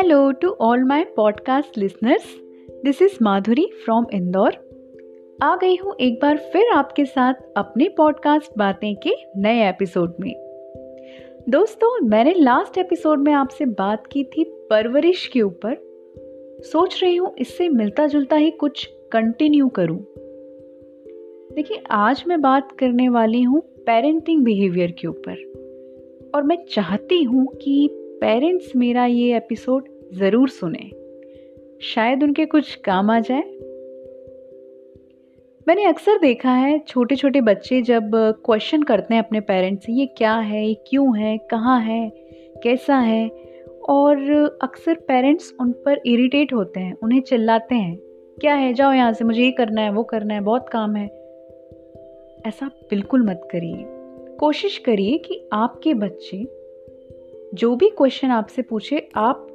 Hello to all my podcast listeners. This is Madhuri from Indore आ गई हूँ एक बार फिर आपके साथ अपने पॉडकास्ट बातें के नए एपिसोड में। दोस्तों, मैंने लास्ट एपिसोड में आपसे बात की थी परवरिश के ऊपर। सोच रही हूँ इससे मिलता जुलता ही कुछ कंटिन्यू करूँ। देखिए, आज मैं बात करने वाली हूँ पेरेंटिंग बिहेवियर के ऊपर। और मैं चाहती हूँ कि पेरेंट्स मेरा ये एपिसोड ज़रूर सुने। शायद उनके कुछ काम आ जाए। मैंने अक्सर देखा है छोटे छोटे बच्चे जब क्वेश्चन करते हैं अपने पेरेंट्स से, ये क्या है? ये क्यों है? कहाँ है? कैसा है? और अक्सर पेरेंट्स उन पर इरिटेट होते हैं, उन्हें चिल्लाते हैं, क्या है? जाओ यहाँ से, मुझे ये करना है, वो करना है, बहुत काम है। ऐसा बिल्कुल मत करिए। कोशिश करिए कि आपके बच्चे जो भी क्वेश्चन आपसे पूछे, आप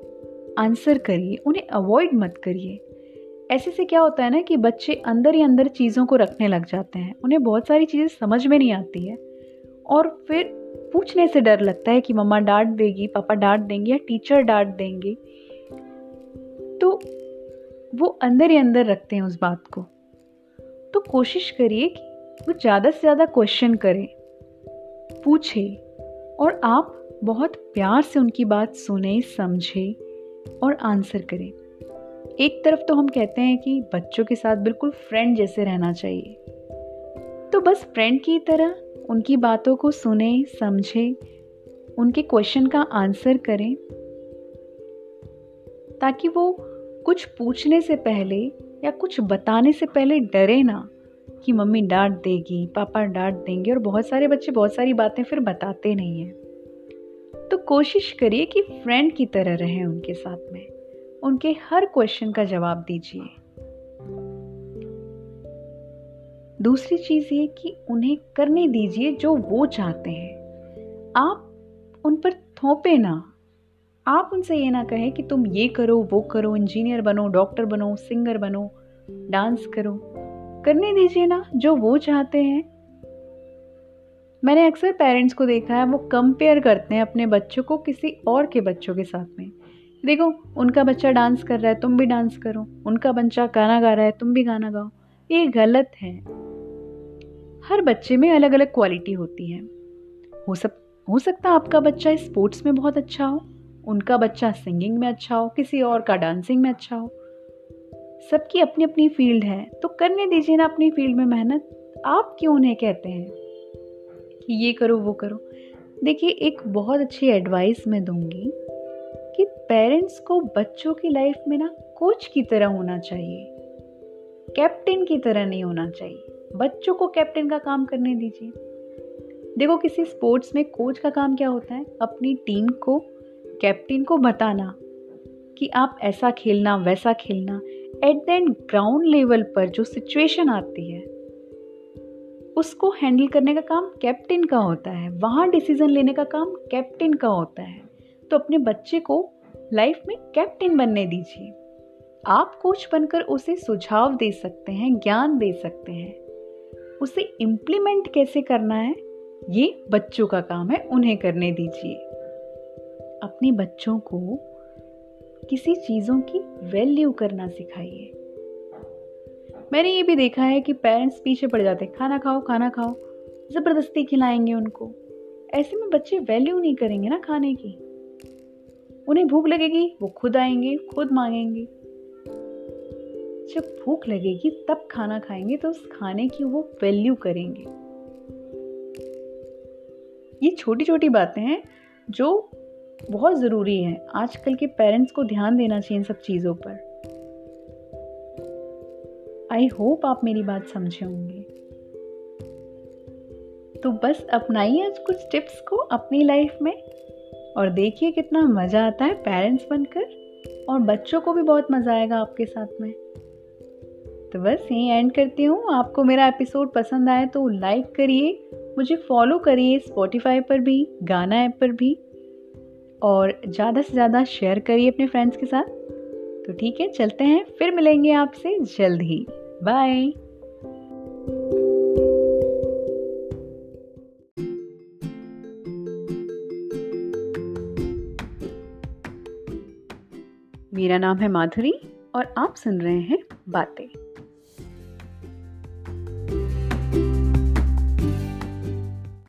आंसर करिए, उन्हें अवॉइड मत करिए। ऐसे से क्या होता है ना कि बच्चे अंदर ही अंदर चीज़ों को रखने लग जाते हैं। उन्हें बहुत सारी चीज़ें समझ में नहीं आती है। और फिर पूछने से डर लगता है कि मम्मा डांट देगी, पापा डांट देंगे या टीचर डांट देंगे। तो वो अंदर ही अंदर रखते हैं उस बात को। तो कोशिश करिए कि वो ज़्यादा से ज़्यादा क्वेश्चन करें, पूछे और आप बहुत प्यार से उनकी बात सुने, समझे और आंसर करें। एक तरफ़ तो हम कहते हैं कि बच्चों के साथ बिल्कुल फ्रेंड जैसे रहना चाहिए। तो बस फ्रेंड की तरह उनकी बातों को सुने, समझे, उनके क्वेश्चन का आंसर करें, ताकि वो कुछ पूछने से पहले या कुछ बताने से पहले डरे ना कि मम्मी डांट देगी, पापा डांट देंगे और बहुत सारे बच्चे बहुत सारी बातें फिर बताते नहीं हैं। तो कोशिश करिए कि फ्रेंड की तरह रहें उनके साथ में। उनके हर क्वेश्चन का जवाब दीजिए। दूसरी चीज़ ये कि उन्हें करने दीजिए जो वो चाहते हैं। आप उन पर थोपे ना। आप उनसे ये ना कहें कि तुम ये करो, वो करो इंजीनियर बनो डॉक्टर बनो सिंगर बनो डांस करो। करने दीजिए ना जो वो चाहते हैं। मैंने अक्सर पेरेंट्स को देखा है, वो कंपेयर करते हैं अपने बच्चों को किसी और के बच्चों के साथ में। देखो, उनका बच्चा डांस कर रहा है, तुम भी डांस करो। उनका बच्चा गाना गा रहा है, तुम भी गाना गाओ। ये गलत है। हर बच्चे में अलग अलग क्वालिटी होती है। हो सब हो सकता है आपका बच्चा स्पोर्ट्स में बहुत अच्छा हो, उनका बच्चा सिंगिंग में अच्छा हो, किसी और का डांसिंग में अच्छा हो। सबकी अपनी अपनी फ़ील्ड है। तो करने दीजिए ना अपनी फ़ील्ड में मेहनत। आप क्यों उन्हें कहते हैं? कि ये करो, वो करो। देखिए, एक बहुत अच्छी एडवाइस मैं दूँगी कि पेरेंट्स को बच्चों की लाइफ में ना कोच की तरह होना चाहिए। कैप्टन की तरह नहीं होना चाहिए। बच्चों को कैप्टन का काम करने दीजिए। देखो, किसी स्पोर्ट्स में कोच का काम क्या होता है? अपनी टीम को कैप्टन को बताना कि आप ऐसा खेलना, वैसा खेलना। At the end ground level पर जो सिचुएशन आती है उसको हैंडल करने का काम कैप्टन का होता है। वहाँ डिसीज़न लेने का काम कैप्टन का होता है। तो अपने बच्चे को लाइफ में कैप्टन बनने दीजिए। आप कोच बनकर उसे सुझाव दे सकते हैं, ज्ञान दे सकते हैं। उसे इम्प्लीमेंट कैसे करना है, ये बच्चों का काम है, उन्हें करने दीजिए। अपने बच्चों को किसी चीज़ों की वैल्यू करना सिखाइए। मैंने ये भी देखा है कि पेरेंट्स पीछे पड़ जाते हैं। खाना खाओ खाना खाओ। ज़बरदस्ती खिलाएँगे उनको। ऐसे में बच्चे वैल्यू नहीं करेंगे ना खाने की। उन्हें भूख लगेगी, वो खुद आएँगे, खुद मांगेंगे। जब भूख लगेगी, तब खाना खाएँगे तो उस खाने की वो वैल्यू करेंगे। ये छोटी छोटी बातें हैं, जो बहुत ज़रूरी है। आजकल के पेरेंट्स को ध्यान देना चाहिए इन सब चीज़ों पर। आई होप आप मेरी बात समझे होंगे। तो बस अपनाइए आज कुछ टिप्स को अपनी लाइफ में और देखिए कितना मज़ा आता है पेरेंट्स बनकर और बच्चों को भी बहुत मज़ा आएगा आपके साथ में। तो बस यही एंड करती हूँ। आपको मेरा एपिसोड पसंद आए तो लाइक करिए, मुझे फॉलो करिए स्पॉटिफाई पर भी गाना ऐप पर भी और ज़्यादा से ज़्यादा शेयर करिए अपने फ्रेंड्स के साथ। तो ठीक है, चलते हैं, फिर मिलेंगे आपसे जल्द ही। बाय मेरा नाम है माधुरी और आप सुन रहे हैं बातें।